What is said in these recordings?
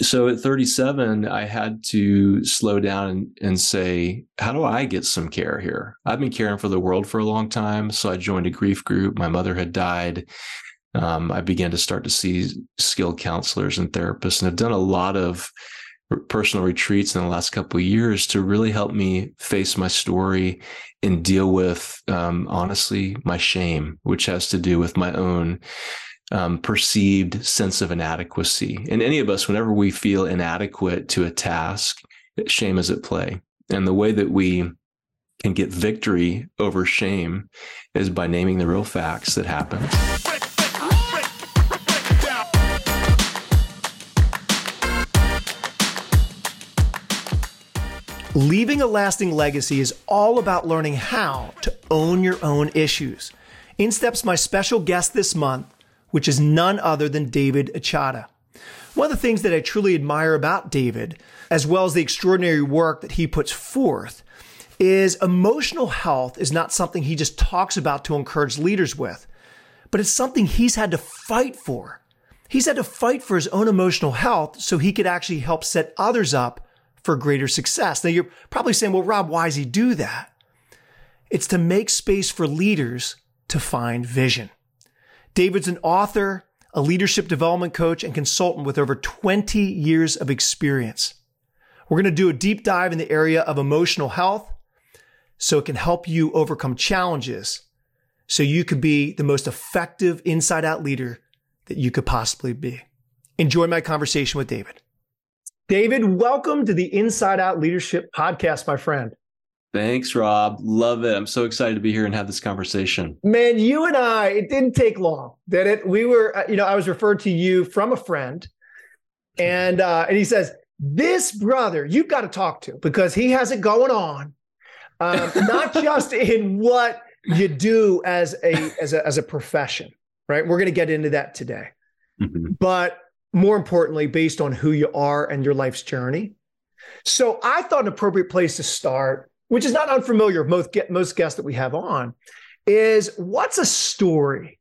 so at 37, I had to slow down and, and, say, how do I get some care here? I've been caring for the world for a long time. So I joined a grief group. My mother had died. Um, I began to start to see skilled counselors and therapists and i've done a lot of personal retreats in the last couple of years to really help me face my story and deal with, um, honestly, my shame, which has to do with my own um, perceived sense of inadequacy. And any of us, whenever we feel inadequate to a task, shame is at play. And the way that we can get victory over shame is by naming the real facts that happen. Leaving a lasting legacy is all about learning how to own your own issues. In steps my special guest this month, which is none other than David Achata. One of the things that I truly admire about David, as well as the extraordinary work that he puts forth, is emotional health is not something he just talks about to encourage leaders with, but it's something he's had to fight for. He's had to fight for his own emotional health so he could actually help set others up for greater success. Now you're probably saying, well, Rob, why does he do that? It's to make space for leaders to find vision. David's an author, a leadership development coach, and consultant with over 20 years of experience. We're going to do a deep dive in the area of emotional health so it can help you overcome challenges so you could be the most effective inside out leader that you could possibly be. Enjoy my conversation with David. David, welcome to the Inside Out Leadership Podcast, my friend. Thanks, Rob. Love it. I'm so excited to be here and have this conversation. Man, you and I, it didn't take long, did it? We were, uh, you know, I was referred to you from a friend, and uh, and he says, "This brother, you've got to talk to because he has it going on, um, not just in what you do as a as a as a profession, right? We're going to get into that today, mm-hmm. but more importantly, based on who you are and your life's journey." So I thought an appropriate place to start which is not unfamiliar most, most guests that we have on, is what's a story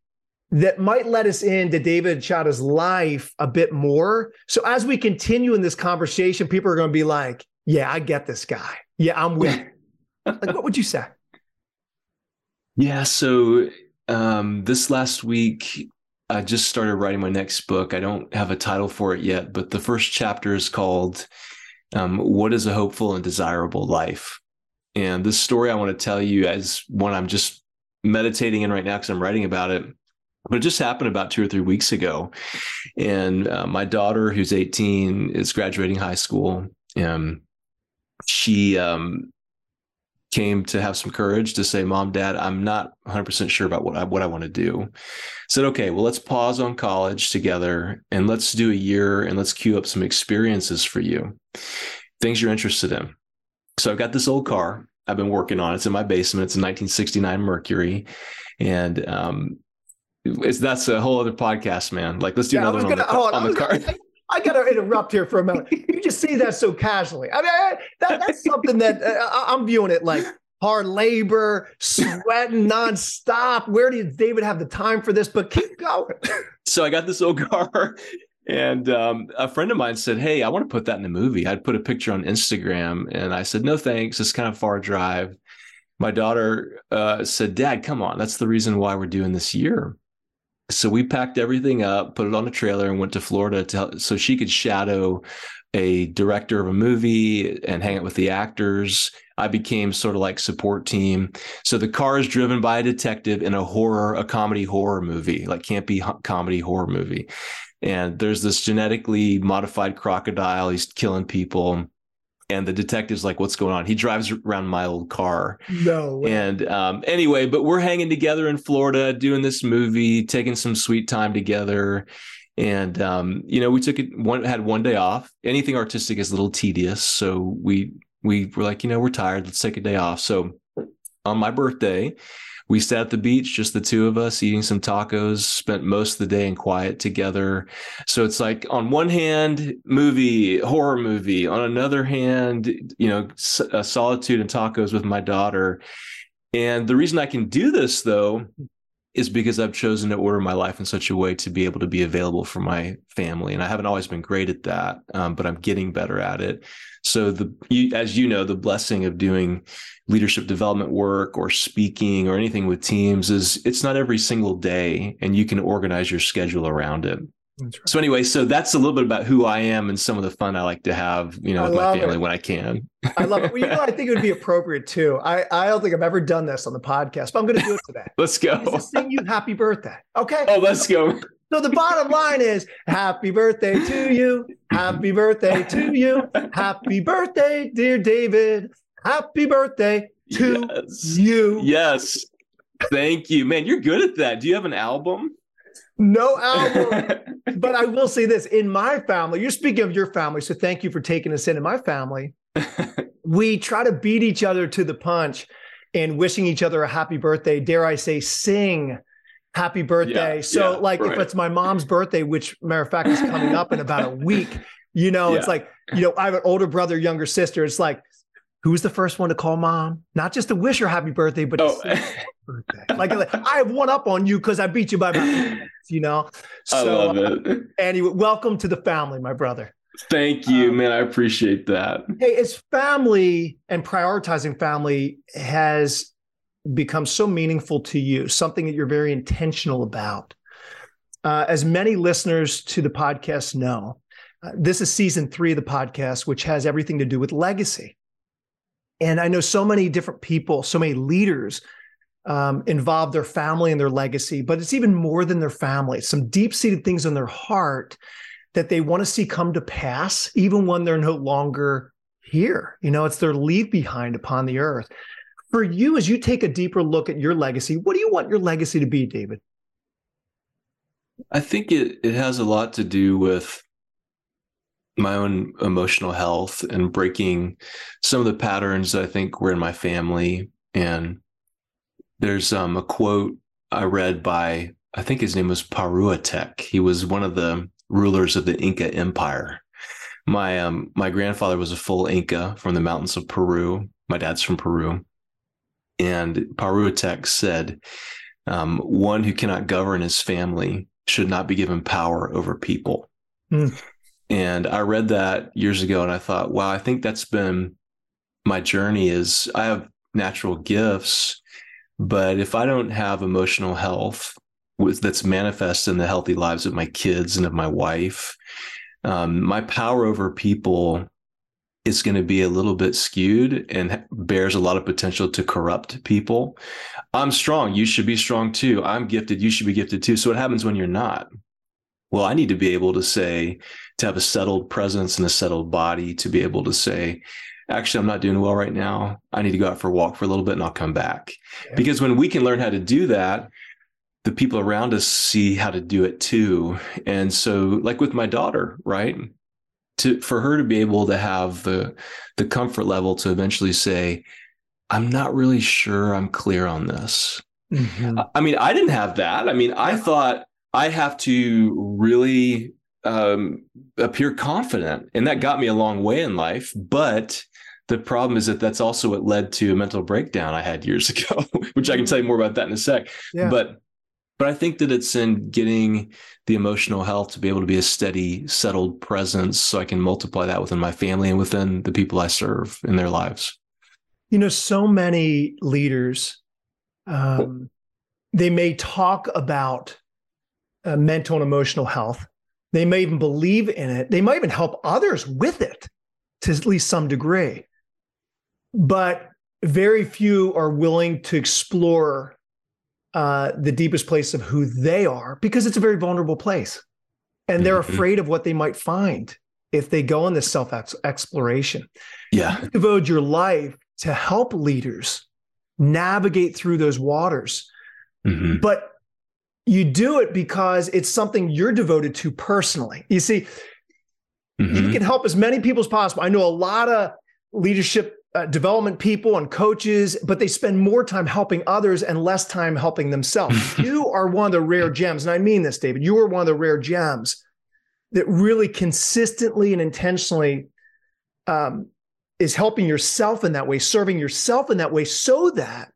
that might let us into David Achata's life a bit more? So as we continue in this conversation, people are going to be like, yeah, I get this guy. Yeah, I'm with. like, what would you say? Yeah. So um, this last week, I just started writing my next book. I don't have a title for it yet, but the first chapter is called um, What is a Hopeful and Desirable Life? And this story I want to tell you as one I'm just meditating in right now because I'm writing about it. But it just happened about two or three weeks ago. And uh, my daughter, who's 18, is graduating high school. And she um, came to have some courage to say, Mom, Dad, I'm not 100% sure about what I, what I want to do. said, okay, well, let's pause on college together and let's do a year and let's queue up some experiences for you, things you're interested in. So I've got this old car I've been working on. It's in my basement. It's a 1969 Mercury, and um, it's that's a whole other podcast, man. Like let's do yeah, another one gonna, on the, on the car. Gonna, I got to interrupt here for a moment. You just see that so casually. I mean, I, that, that's something that uh, I'm viewing it like hard labor, sweating nonstop. Where did David have the time for this? But keep going. So I got this old car and um, a friend of mine said, Hey, I want to put that in the movie. I'd put a picture on Instagram. And I said, No, thanks. It's kind of far drive. My daughter uh, said, Dad, come on. That's the reason why we're doing this year. So we packed everything up, put it on a trailer, and went to Florida to so she could shadow a director of a movie and hang out with the actors. I became sort of like support team. So the car is driven by a detective in a horror, a comedy horror movie, like can't be comedy horror movie and there's this genetically modified crocodile. He's killing people. And the detective's like, what's going on? He drives around my old car. No. Way. And um, anyway, but we're hanging together in Florida, doing this movie, taking some sweet time together. And um, you know, we took it one had one day off. Anything artistic is a little tedious. So we we were like, you know, we're tired. Let's take a day off. So on my birthday, we sat at the beach, just the two of us, eating some tacos, spent most of the day in quiet together. So it's like, on one hand, movie, horror movie. On another hand, you know, uh, solitude and tacos with my daughter. And the reason I can do this, though, is because I've chosen to order my life in such a way to be able to be available for my family, and I haven't always been great at that, um, but I'm getting better at it. So the you, as you know, the blessing of doing leadership development work or speaking or anything with teams is it's not every single day, and you can organize your schedule around it. Right. So anyway, so that's a little bit about who I am and some of the fun I like to have, you know, with my family it. when I can. I love it. Well, you know, I think it would be appropriate too. I, I don't think I've ever done this on the podcast, but I'm going to do it today. let's go. sing you happy birthday. Okay. Oh, let's go. So the bottom line is happy birthday to you. Happy birthday to you. Happy birthday, dear David. Happy birthday to yes. you. Yes. Thank you. Man, you're good at that. Do you have an album? No album. but I will say this in my family, you're speaking of your family. So thank you for taking us in. In my family, we try to beat each other to the punch and wishing each other a happy birthday. Dare I say, sing happy birthday. Yeah, so, yeah, like, right. if it's my mom's birthday, which matter of fact is coming up in about a week, you know, yeah. it's like, you know, I have an older brother, younger sister. It's like, who was the first one to call mom? Not just to wish her happy birthday, but oh. birthday. Like, like, I have one up on you because I beat you by about you know. So, I love it. Uh, anyway, welcome to the family, my brother. Thank you, um, man. I appreciate that. Hey, it's family and prioritizing family has become so meaningful to you, something that you're very intentional about. Uh, as many listeners to the podcast know, uh, this is season three of the podcast, which has everything to do with legacy. And I know so many different people, so many leaders um, involve their family and their legacy, but it's even more than their family. Some deep seated things in their heart that they want to see come to pass, even when they're no longer here. You know, it's their leave behind upon the earth. For you, as you take a deeper look at your legacy, what do you want your legacy to be, David? I think it, it has a lot to do with my own emotional health and breaking some of the patterns that I think were in my family. And there's um, a quote I read by, I think his name was Pachacutec. He was one of the rulers of the Inca Empire. My um, my grandfather was a full Inca from the mountains of Peru. My dad's from Peru. And Pachacutec said, um, one who cannot govern his family should not be given power over people. Mm. And I read that years ago and I thought, wow, I think that's been my journey is I have natural gifts, but if I don't have emotional health that's manifest in the healthy lives of my kids and of my wife, um, my power over people is going to be a little bit skewed and bears a lot of potential to corrupt people. I'm strong. You should be strong too. I'm gifted. You should be gifted too. So what happens when you're not? Well, I need to be able to say, to have a settled presence and a settled body to be able to say, actually, I'm not doing well right now. I need to go out for a walk for a little bit and I'll come back. Yeah. Because when we can learn how to do that, the people around us see how to do it too. And so, like with my daughter, right? To for her to be able to have the the comfort level to eventually say, I'm not really sure I'm clear on this. Mm-hmm. I mean, I didn't have that. I mean, I thought I have to really um, appear confident. And that got me a long way in life. But the problem is that that's also what led to a mental breakdown I had years ago, which I can tell you more about that in a sec. Yeah. But but I think that it's in getting the emotional health to be able to be a steady, settled presence so I can multiply that within my family and within the people I serve in their lives. You know, so many leaders, um, they may talk about uh, mental and emotional health. They may even believe in it. They might even help others with it to at least some degree. But very few are willing to explore uh, the deepest place of who they are because it's a very vulnerable place. And they're mm-hmm. afraid of what they might find if they go on this self exploration. Yeah. You devote your life to help leaders navigate through those waters. Mm-hmm. But you do it because it's something you're devoted to personally. You see, mm-hmm. you can help as many people as possible. I know a lot of leadership uh, development people and coaches, but they spend more time helping others and less time helping themselves. you are one of the rare gems, and I mean this, David. You are one of the rare gems that really consistently and intentionally um, is helping yourself in that way, serving yourself in that way, so that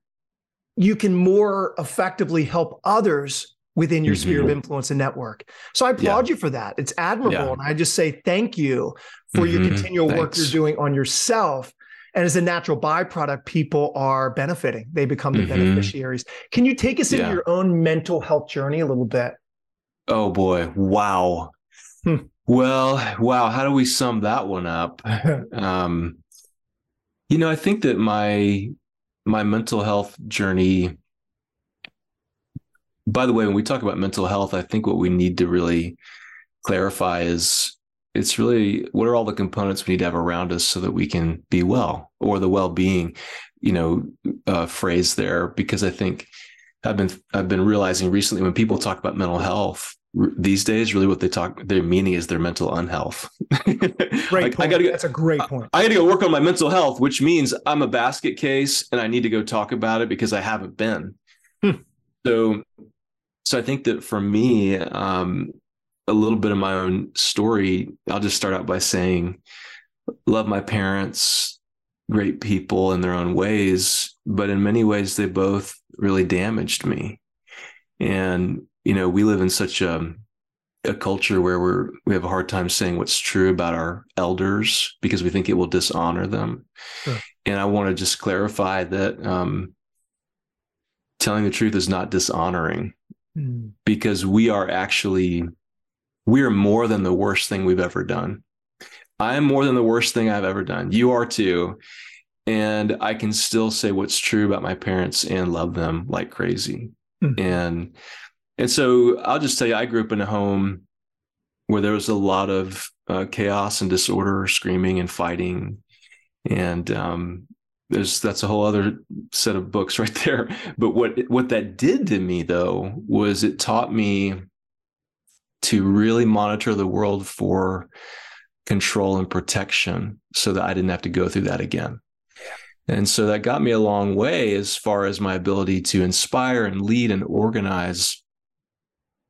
you can more effectively help others within your mm-hmm. sphere of mm-hmm. influence and network. So I applaud yeah. you for that. It's admirable. Yeah. And I just say thank you for mm-hmm. your continual Thanks. work you're doing on yourself. And as a natural byproduct, people are benefiting. They become the mm-hmm. beneficiaries. Can you take us yeah. into your own mental health journey a little bit? Oh boy. Wow. Hmm. Well, wow. How do we sum that one up? um, you know, I think that my my mental health journey by the way, when we talk about mental health, I think what we need to really clarify is it's really what are all the components we need to have around us so that we can be well or the well-being you know uh, phrase there because i think i've been i've been realizing recently when people talk about mental health these days really what they talk their meaning is their mental unhealth great like, point. I gotta go, that's a great point I, I gotta go work on my mental health which means i'm a basket case and i need to go talk about it because i haven't been hmm. so so I think that for me, um, a little bit of my own story, I'll just start out by saying, love my parents, great people in their own ways, but in many ways, they both really damaged me. And, you know, we live in such a, a culture where we're, we have a hard time saying what's true about our elders because we think it will dishonor them. Sure. And I want to just clarify that um, telling the truth is not dishonoring Hmm. because we are actually we are more than the worst thing we've ever done. I am more than the worst thing I've ever done. You are too. And I can still say what's true about my parents and love them like crazy. Mm-hmm. And and so I'll just tell you, I grew up in a home where there was a lot of uh, chaos and disorder, screaming and fighting, and um, there's that's a whole other set of books right there but what what that did to me though was it taught me to really monitor the world for control and protection so that I didn't have to go through that again. And so that got me a long way as far as my ability to inspire and lead and organize.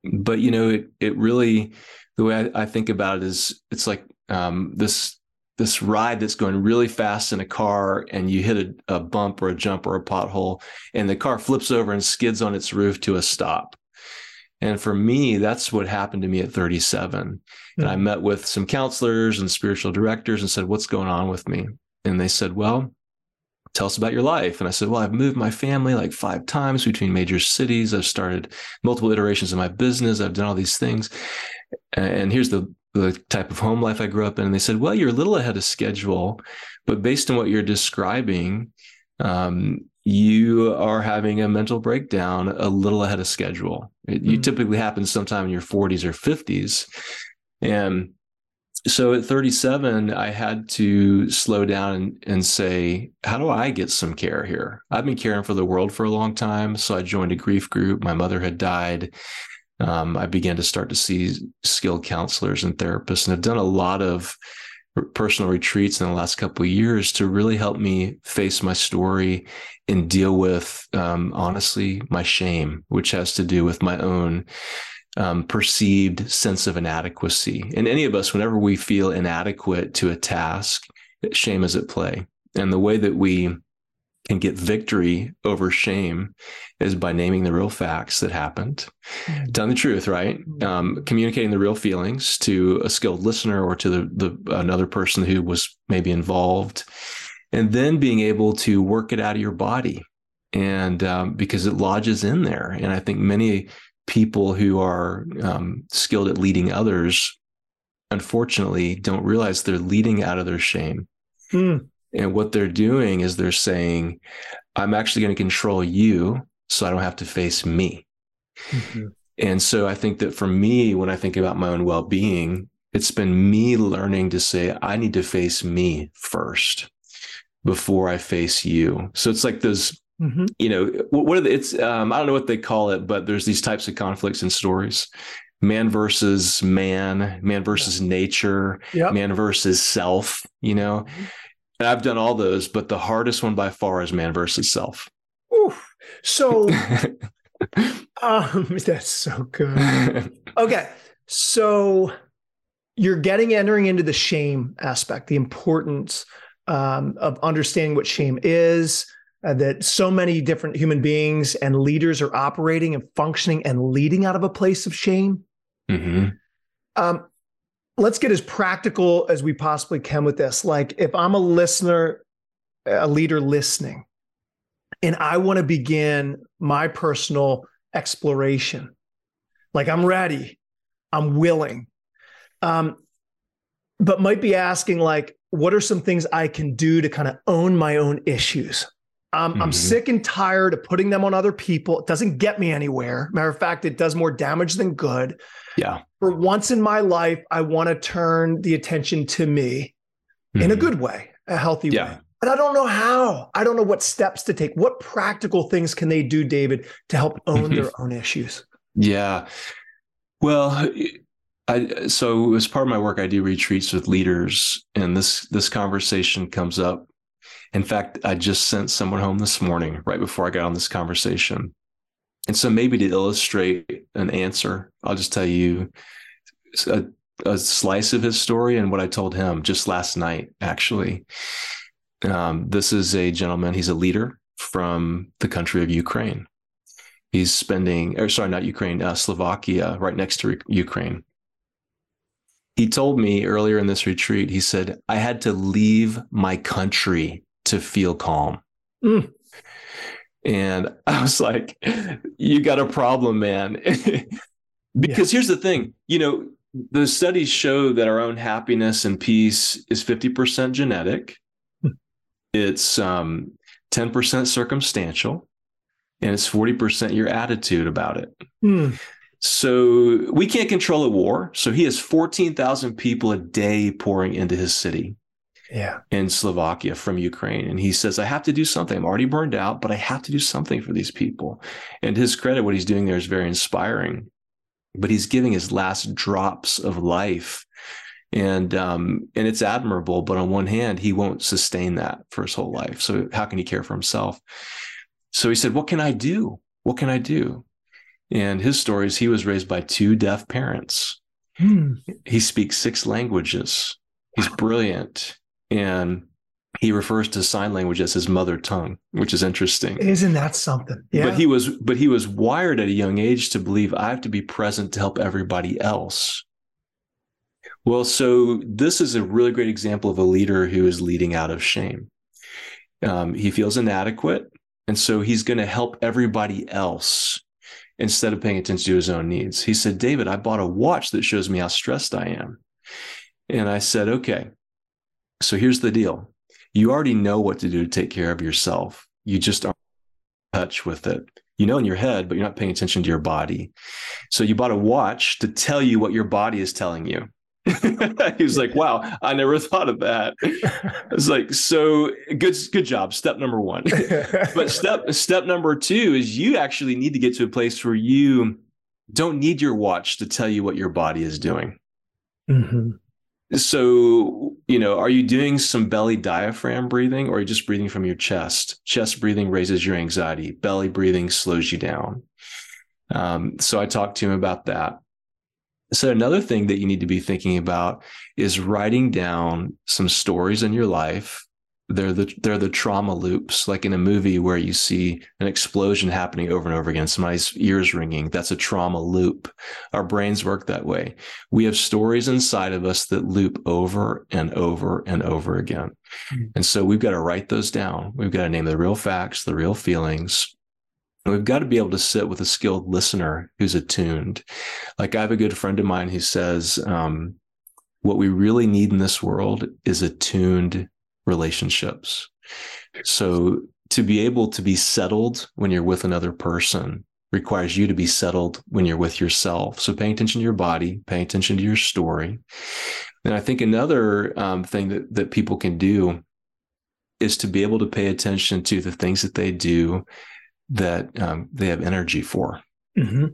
But you know, it it really the way I, I think about it is it's like um, this this ride that's going really fast in a car and you hit a, a, bump or a jump or a pothole and the car flips over and skids on its roof to a stop. And for me that's what happened to me at 37 mm-hmm. and i hmm. met with some counselors and spiritual directors and said what's going on with me? And they said well tell us about your life. And i said well i've moved my family like five times between major cities. I've started multiple iterations of my business. I've done all these things. And here's the the type of home life I grew up in. And they said, well, you're a little ahead of schedule, but based on what you're describing, um, you are having a mental breakdown a little ahead of schedule. It mm-hmm. you typically happens sometime in your 40s or 50s. And so at 37, I had to slow down and, and say, how do I get some care here? I've been caring for the world for a long time. So I joined a grief group. My mother had died um, I began to start to see skilled counselors and therapists, and I've done a lot of personal retreats in the last couple of years to really help me face my story and deal with, um, honestly, my shame, which has to do with my own um, perceived sense of inadequacy. And any of us, whenever we feel inadequate to a task, shame is at play. And the way that we can get victory over shame is by naming the real facts that happened, mm-hmm. telling the truth, right? Mm-hmm. Um, communicating the real feelings to a skilled listener or to the, the another person who was maybe involved, and then being able to work it out of your body, and um, because it lodges in there. And I think many people who are um, skilled at leading others, unfortunately, don't realize they're leading out of their shame. Mm. And what they're doing is they're saying, I'm actually going to control you so I don't have to face me. Mm-hmm. And so I think that for me, when I think about my own well being, it's been me learning to say, I need to face me first before I face you. So it's like those, mm-hmm. you know, what are the, it's, um, I don't know what they call it, but there's these types of conflicts and stories man versus man, man versus nature, yep. man versus self, you know. Mm-hmm. And I've done all those, but the hardest one by far is man versus self. Oof. So um, that's so good. Okay. So you're getting entering into the shame aspect, the importance um, of understanding what shame is, uh, that so many different human beings and leaders are operating and functioning and leading out of a place of shame. Mm-hmm. Um, let's get as practical as we possibly can with this. Like, if I'm a listener, a leader listening, and I want to begin my personal exploration, like I'm ready, I'm willing, um, but might be asking, like, what are some things I can do to kind of own my own issues? Um, mm-hmm. I'm sick and tired of putting them on other people. It doesn't get me anywhere. Matter of fact, it does more damage than good. Yeah. For once in my life, I want to turn the attention to me mm-hmm. in a mm-hmm. good way, a healthy yeah. way. But I don't know how. I don't know what steps to take. What practical things can they do, David, to help own their own issues? Yeah. Well, I so as part of my work, I do retreats with leaders, and this this conversation comes up in fact, I just sent someone home this morning right before I got on this conversation. And so maybe to illustrate an answer, I'll just tell you a, a slice of his story and what I told him just last night, actually. Um, this is a gentleman, he's a leader from the country of Ukraine. He's spending, or sorry, not Ukraine, uh, Slovakia, right next to Ukraine. He told me earlier in this retreat, he said, I had to leave my country to feel calm. Mm. And I was like, you got a problem, man. because yeah. here's the thing you know, the studies show that our own happiness and peace is 50% genetic, hmm. it's um, 10% circumstantial, and it's 40% your attitude about it. Mm. So we can't control a war. So he has 14,000 people a day pouring into his city yeah. in Slovakia from Ukraine. And he says, I have to do something. I'm already burned out, but I have to do something for these people. And his credit, what he's doing there is very inspiring. But he's giving his last drops of life. And um, and it's admirable, but on one hand, he won't sustain that for his whole life. So how can he care for himself? So he said, What can I do? What can I do? And his story is he was raised by two deaf parents. Hmm. He speaks six languages. He's brilliant and he refers to sign language as his mother tongue, which is interesting. Isn't that something? Yeah. But he was but he was wired at a young age to believe I have to be present to help everybody else. Well, so this is a really great example of a leader who is leading out of shame. Um, he feels inadequate, and so he's going to help everybody else instead of paying attention to his own needs. He said, "David, I bought a watch that shows me how stressed I am," and I said, "Okay." So here's the deal you already know what to do to take care of yourself. You just aren't in touch with it. You know in your head, but you're not paying attention to your body. So you bought a watch to tell you what your body is telling you. he was like, "Wow, I never thought of that." It's like, so good, good job. Step number one. but step step number two is you actually need to get to a place where you don't need your watch to tell you what your body is doing. Mm-hmm. So, you know, are you doing some belly diaphragm breathing or are you just breathing from your chest? Chest breathing raises your anxiety, belly breathing slows you down. Um, so I talked to him about that. So, another thing that you need to be thinking about is writing down some stories in your life they're the they're the trauma loops like in a movie where you see an explosion happening over and over again somebody's ears ringing that's a trauma loop. Our brains work that way. We have stories inside of us that loop over and over and over again. Mm-hmm. and so we've got to write those down. We've got to name the real facts the real feelings. And we've got to be able to sit with a skilled listener who's attuned. Like i have a good friend of mine who says um, what we really need in this world is attuned relationships. So to be able to be settled when you're with another person requires you to be settled when you're with yourself. So paying attention to your body, paying attention to your story. And I think another um, thing that, that people can do is to be able to pay attention to the things that they do that um, they have energy for. Mm-hmm.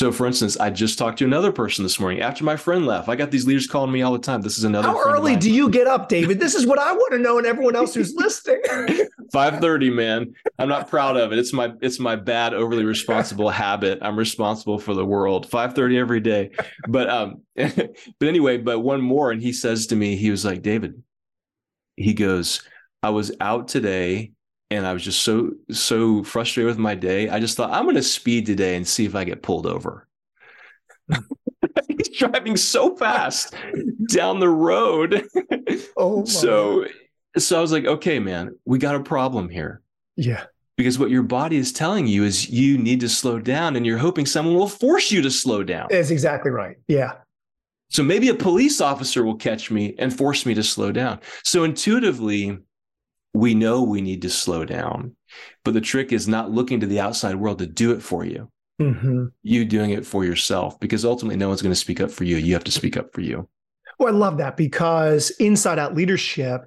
So, for instance, I just talked to another person this morning after my friend left. I got these leaders calling me all the time. This is another. How early do you get up, David? This is what I want to know, and everyone else who's listening. Five thirty, man. I'm not proud of it. It's my it's my bad, overly responsible habit. I'm responsible for the world. Five thirty every day. But um, but anyway, but one more, and he says to me, he was like, David. He goes, I was out today and I was just so so frustrated with my day. I just thought I'm going to speed today and see if I get pulled over. He's driving so fast down the road. Oh, so so I was like, okay, man, we got a problem here. Yeah. Because what your body is telling you is you need to slow down, and you're hoping someone will force you to slow down. That's exactly right. Yeah. So maybe a police officer will catch me and force me to slow down. So intuitively, we know we need to slow down. But the trick is not looking to the outside world to do it for you. Mm-hmm. You doing it for yourself because ultimately no one's going to speak up for you. You have to speak up for you. Well, I love that because inside out leadership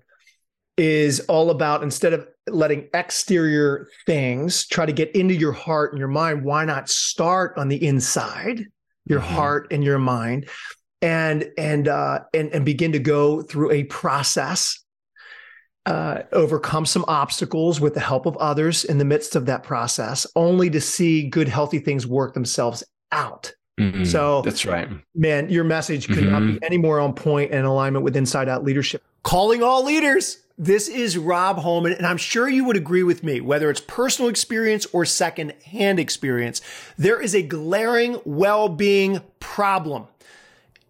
is all about instead of letting exterior things try to get into your heart and your mind, why not start on the inside, your mm-hmm. heart and your mind, and and uh, and and begin to go through a process uh, overcome some obstacles with the help of others in the midst of that process, only to see good, healthy things work themselves out. Mm-hmm. So that's right. Man, your message could mm-hmm. not be mm-hmm. any more on point and alignment with inside out leadership. Calling all leaders. This is Rob Holman, and I'm sure you would agree with me, whether it's personal experience or second hand experience, there is a glaring well being problem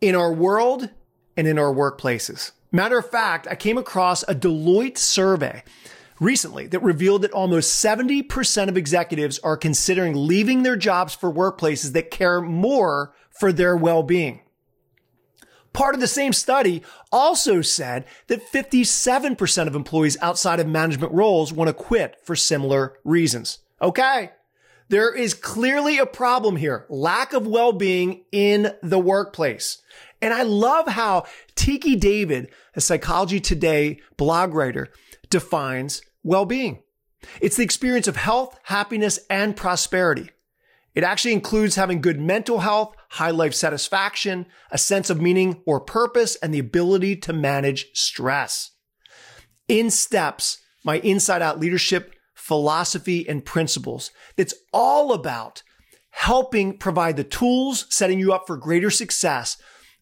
in our world and in our workplaces. Matter of fact, I came across a Deloitte survey recently that revealed that almost 70% of executives are considering leaving their jobs for workplaces that care more for their well-being. Part of the same study also said that 57% of employees outside of management roles want to quit for similar reasons. Okay. There is clearly a problem here. Lack of well-being in the workplace. And I love how Tchiki Davis, a Psychology Today blog writer, defines well-being. It's the experience of health, happiness, and prosperity. It actually includes having good mental health, high life satisfaction, a sense of meaning or purpose, and the ability to manage stress. In steps, my inside out leadership philosophy and principles that's all about helping provide the tools, setting you up for greater success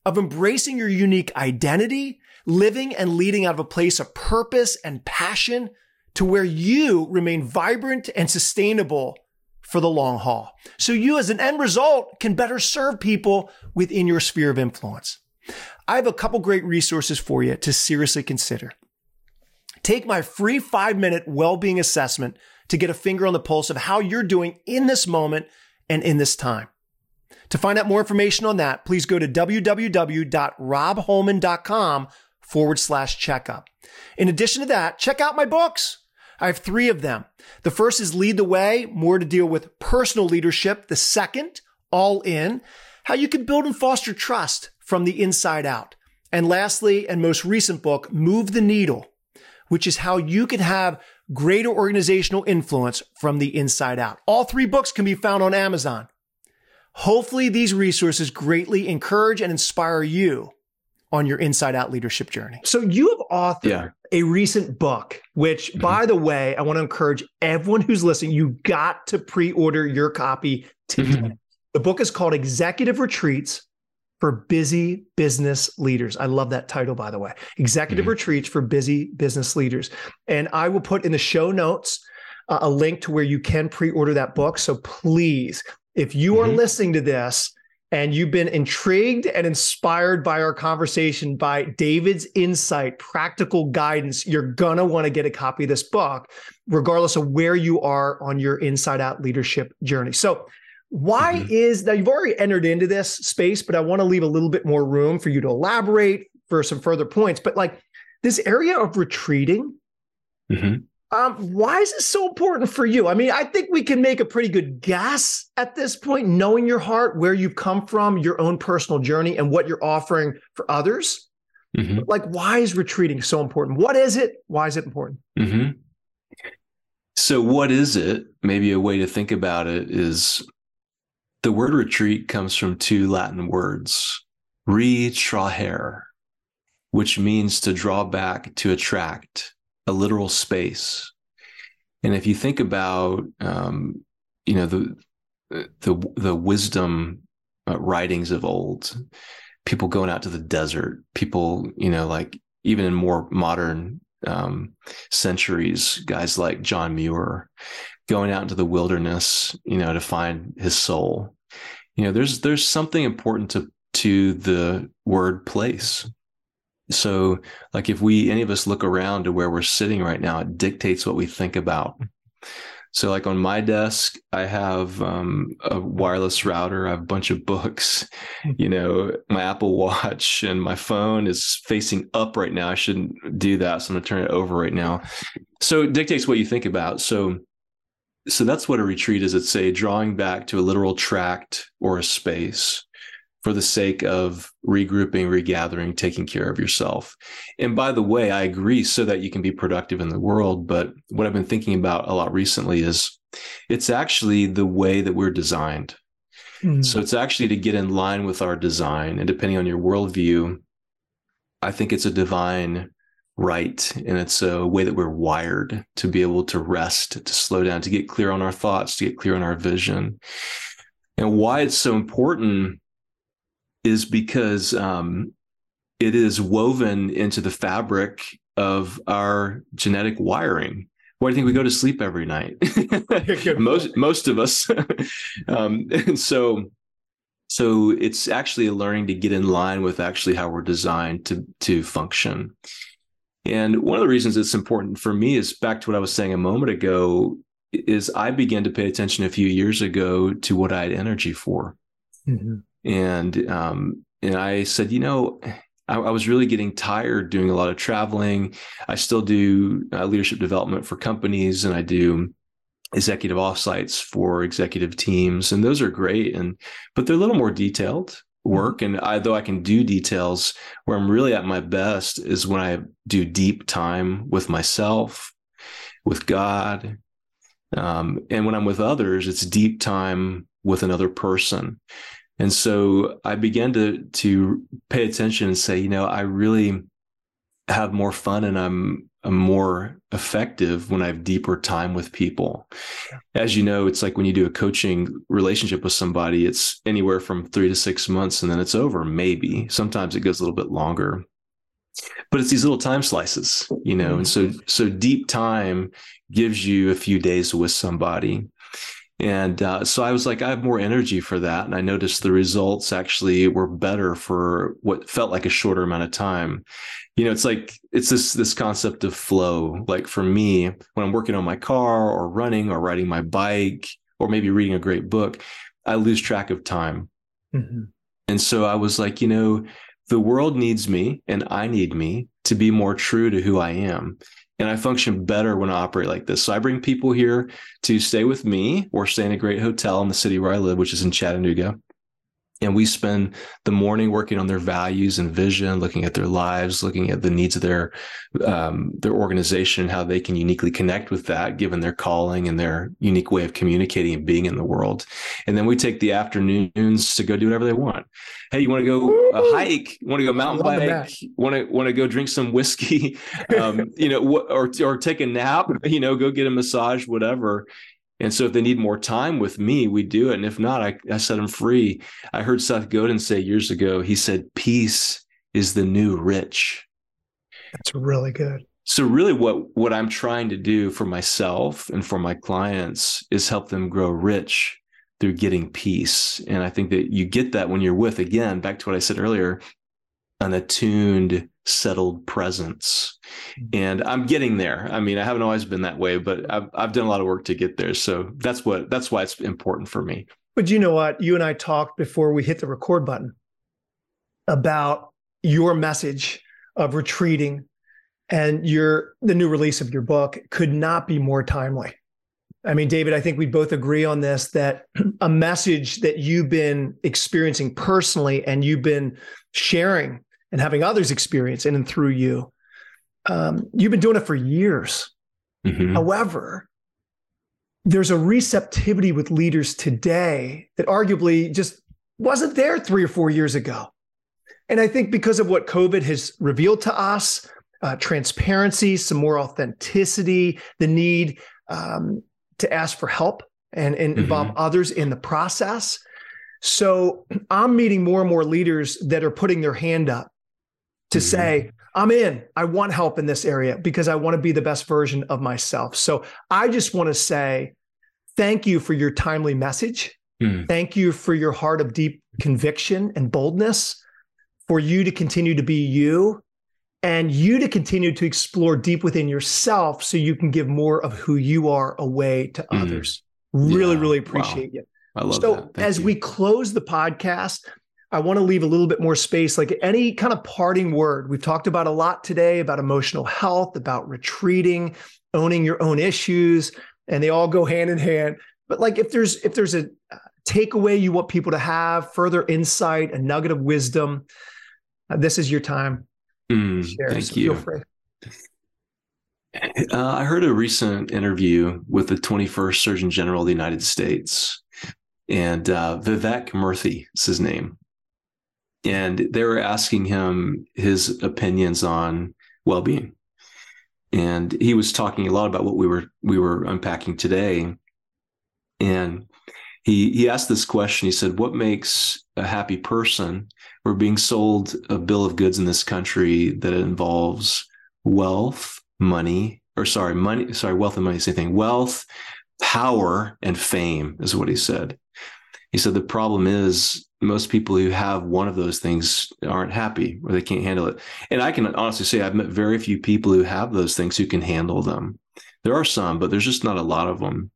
of embracing your unique identity, living and leading out of a place of purpose and passion to where you remain vibrant and sustainable for the long haul. So you as an end result can better serve people within your sphere of influence. I have a couple great resources for you to seriously consider. Take my free five minute well-being assessment to get a finger on the pulse of how you're doing in this moment and in this time. To find out more information on that, please go to www.robholman.com forward slash checkup. In addition to that, check out my books. I have three of them. The first is Lead the Way, more to deal with personal leadership. The second, All In, how you can build and foster trust from the inside out. And lastly, and most recent book, Move the Needle, which is how you can have greater organizational influence from the inside out. All three books can be found on Amazon. Hopefully, these resources greatly encourage and inspire you on your inside out leadership journey. So, you have authored yeah. a recent book, which, mm-hmm. by the way, I want to encourage everyone who's listening, you got to pre order your copy today. Mm-hmm. The book is called Executive Retreats for Busy Business Leaders. I love that title, by the way. Executive mm-hmm. Retreats for Busy Business Leaders. And I will put in the show notes uh, a link to where you can pre order that book. So, please if you are mm-hmm. listening to this and you've been intrigued and inspired by our conversation, by David's insight, practical guidance, you're going to want to get a copy of this book, regardless of where you are on your inside out leadership journey. So, why mm-hmm. is that you've already entered into this space, but I want to leave a little bit more room for you to elaborate for some further points. But like this area of retreating, mm-hmm. Um, why is this so important for you? I mean, I think we can make a pretty good guess at this point, knowing your heart, where you've come from, your own personal journey, and what you're offering for others. Mm-hmm. Like, why is retreating so important? What is it? Why is it important? Mm-hmm. So, what is it? Maybe a way to think about it is the word retreat comes from two Latin words, retrahere, which means to draw back, to attract a literal space. And if you think about, um, you know, the the the wisdom uh, writings of old, people going out to the desert, people, you know, like even in more modern um, centuries, guys like John Muir, going out into the wilderness, you know, to find his soul. You know, there's there's something important to to the word place. So, like if we any of us look around to where we're sitting right now, it dictates what we think about. So, like on my desk, I have um, a wireless router. I have a bunch of books. You know, my Apple Watch and my phone is facing up right now. I shouldn't do that, so I'm going to turn it over right now. So, it dictates what you think about. So, so that's what a retreat is. It's a drawing back to a literal tract or a space for the sake of regrouping, regathering, taking care of yourself. And by the way, I agree so that you can be productive in the world. But what I've been thinking about a lot recently is it's actually the way that we're designed. Mm-hmm. So it's actually to get in line with our design. And depending on your worldview, I think it's a divine right. And it's a way that we're wired to be able to rest, to slow down, to get clear on our thoughts, to get clear on our vision. And why it's so important is because um, it is woven into the fabric of our genetic wiring. Why do you think we go to sleep every night? most most of us, um, and so so it's actually a learning to get in line with actually how we're designed to to function. And one of the reasons it's important for me is back to what I was saying a moment ago is I began to pay attention a few years ago to what I had energy for. Mm-hmm and um, and I said, you know, I, I, was really getting tired doing a lot of traveling. I still do uh, leadership development for companies, and I do executive offsites for executive teams, and those are great. And but they're a little more detailed. Work, and I, though I can do details, where I'm really at my best is when I do deep time with myself, with God, um, and when I'm with others, it's deep time with another person. And so I began to to pay attention and say, you know, I really have more fun and I'm I'm more effective when I have deeper time with people. As you know, it's like when you do a coaching relationship with somebody, it's anywhere from three to six months and then it's over, maybe. Mm-hmm. Sometimes it goes a little bit longer. But it's these little time slices, you know, and mm-hmm. so so deep time gives you a few days with somebody. And uh, so I was like, I have more energy for that. And I noticed the results actually were better for what felt like a shorter amount of time. You know, it's like it's this this concept of flow. Like for me, when I'm working on my car or running or riding my bike or maybe reading a great book, I lose track of time. Mm-hmm. And so I was like, you know, the world needs me and I need me to be more true to who I am and I function better when I operate like this. So I bring people here to stay with me or stay in a great hotel in the city where I live, which is in Chattanooga and we spend the morning working on their values and vision looking at their lives looking at the needs of their um, their organization how they can uniquely connect with that given their calling and their unique way of communicating and being in the world. And then we take the afternoons to go do whatever they want. Hey you want to go a hike? Want to go mountain bike? want to want to go drink some whiskey? Um, you know or or take a nap you know go get a massage whatever and so if they need more time with me, we do it. And if not, I, I set them free. I heard Seth Godin say years ago, he said, peace is the new rich. That's really good. So really what what I'm trying to do for myself and for my clients is help them grow rich through getting peace. And I think that you get that when you're with again, back to what I said earlier, an attuned settled presence. Mm-hmm. And I'm getting there. I mean, I haven't always been that way, but I've I've done a lot of work to get there. So that's what that's why it's important for me. But you know what? You and I talked before we hit the record button about your message of retreating and your the new release of your book could not be more timely. I mean, David, I think we both agree on this that a message that you've been experiencing personally and you've been sharing and having others experience in and through you. Um, you've been doing it for years. Mm-hmm. However, there's a receptivity with leaders today that arguably just wasn't there three or four years ago. And I think because of what COVID has revealed to us, uh, transparency, some more authenticity, the need um, to ask for help and, and mm-hmm. involve others in the process. So I'm meeting more and more leaders that are putting their hand up to mm-hmm. say, I'm in. I want help in this area because I want to be the best version of myself. So I just want to say thank you for your timely message. Mm. Thank you for your heart of deep conviction and boldness, for you to continue to be you and you to continue to explore deep within yourself so you can give more of who you are away to mm. others. Really, yeah. really appreciate wow. you. I love so that. as you. we close the podcast, I want to leave a little bit more space, like any kind of parting word. We've talked about a lot today about emotional health, about retreating, owning your own issues, and they all go hand in hand. But like if there's if there's a takeaway you want people to have, further insight, a nugget of wisdom, uh, this is your time. Mm, thank so you. Feel free. Uh, I heard a recent interview with the 21st Surgeon General of the United States, and uh, Vivek Murthy is his name. And they were asking him his opinions on well-being, and he was talking a lot about what we were we were unpacking today. And he he asked this question. He said, "What makes a happy person?" We're being sold a bill of goods in this country that involves wealth, money, or sorry, money, sorry, wealth and money, same thing. Wealth, power, and fame is what he said. He said the problem is most people who have one of those things aren't happy or they can't handle it. And I can honestly say I've met very few people who have those things who can handle them. There are some, but there's just not a lot of them.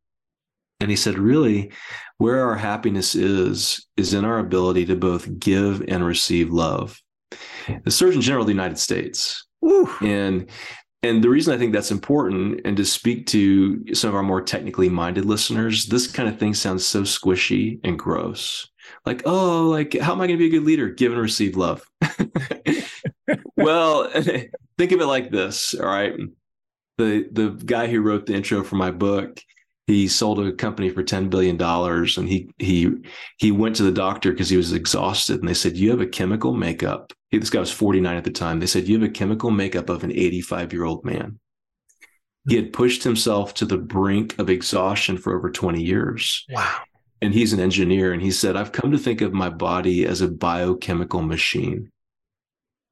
And he said, really, where our happiness is, is in our ability to both give and receive love. The Surgeon General of the United States. Ooh. And and the reason I think that's important, and to speak to some of our more technically minded listeners, this kind of thing sounds so squishy and gross. Like, oh, like, how am I going to be a good leader? Give and receive love. well, think of it like this. All right. The the guy who wrote the intro for my book, he sold a company for 10 billion dollars and he he he went to the doctor because he was exhausted and they said you have a chemical makeup. He, this guy was 49 at the time. They said you have a chemical makeup of an 85 year old man. He had pushed himself to the brink of exhaustion for over 20 years. Wow. And he's an engineer and he said i've come to think of my body as a biochemical machine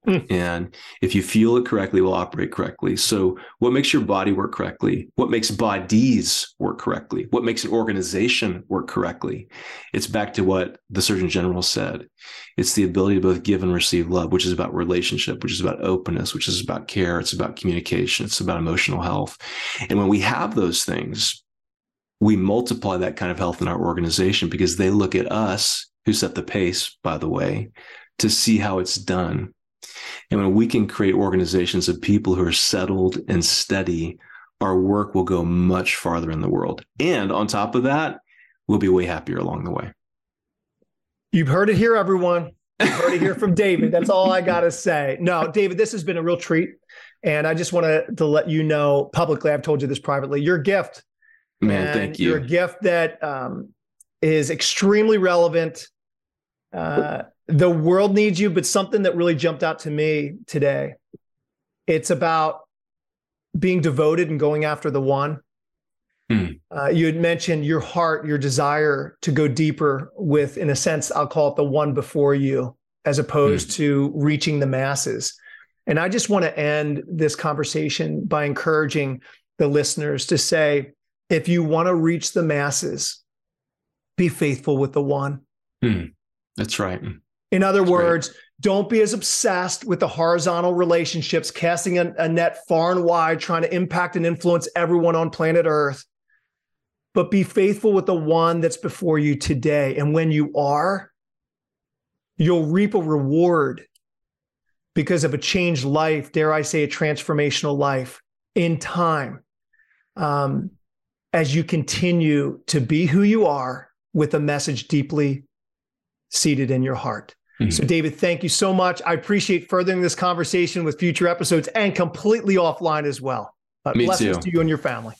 Mm. And if you feel it correctly, will operate correctly. So, what makes your body work correctly? What makes bodies work correctly? What makes an organization work correctly? It's back to what the Surgeon General said. It's the ability to both give and receive love, which is about relationship, which is about openness, which is about care. It's about communication. It's about emotional health. And when we have those things, we multiply that kind of health in our organization because they look at us, who set the pace, by the way, to see how it's done and when we can create organizations of people who are settled and steady, our work will go much farther in the world. And on top of that, we'll be way happier along the way. You've heard it here, everyone. You've heard it here from David. That's all I got to say. No, David, this has been a real treat. And I just want to, let you know publicly, I've told you this privately, your gift. Man, thank you. Your gift that um, is extremely relevant. Uh, the world needs you, but something that really jumped out to me today. It's about being devoted and going after the one. Mm. Uh, you had mentioned your heart, your desire to go deeper with, in a sense, I'll call it the one before you, as opposed mm. to reaching the masses. And I just want to end this conversation by encouraging the listeners to say, if you want to reach the masses, be faithful with the one. Mm. That's right. In other That's words, great. don't be as obsessed with the horizontal relationships, casting a, a net far and wide, trying to impact and influence everyone on planet Earth. But be faithful with the one that's before you today. And when you are, you'll reap a reward because of a changed life, dare I say, a transformational life in time. Um, as you continue to be who you are with a message deeply seated in your heart. Mm-hmm. So, David, thank you so much. I appreciate furthering this conversation with future episodes and completely offline as well. Uh, Me blessings too. to you and your family.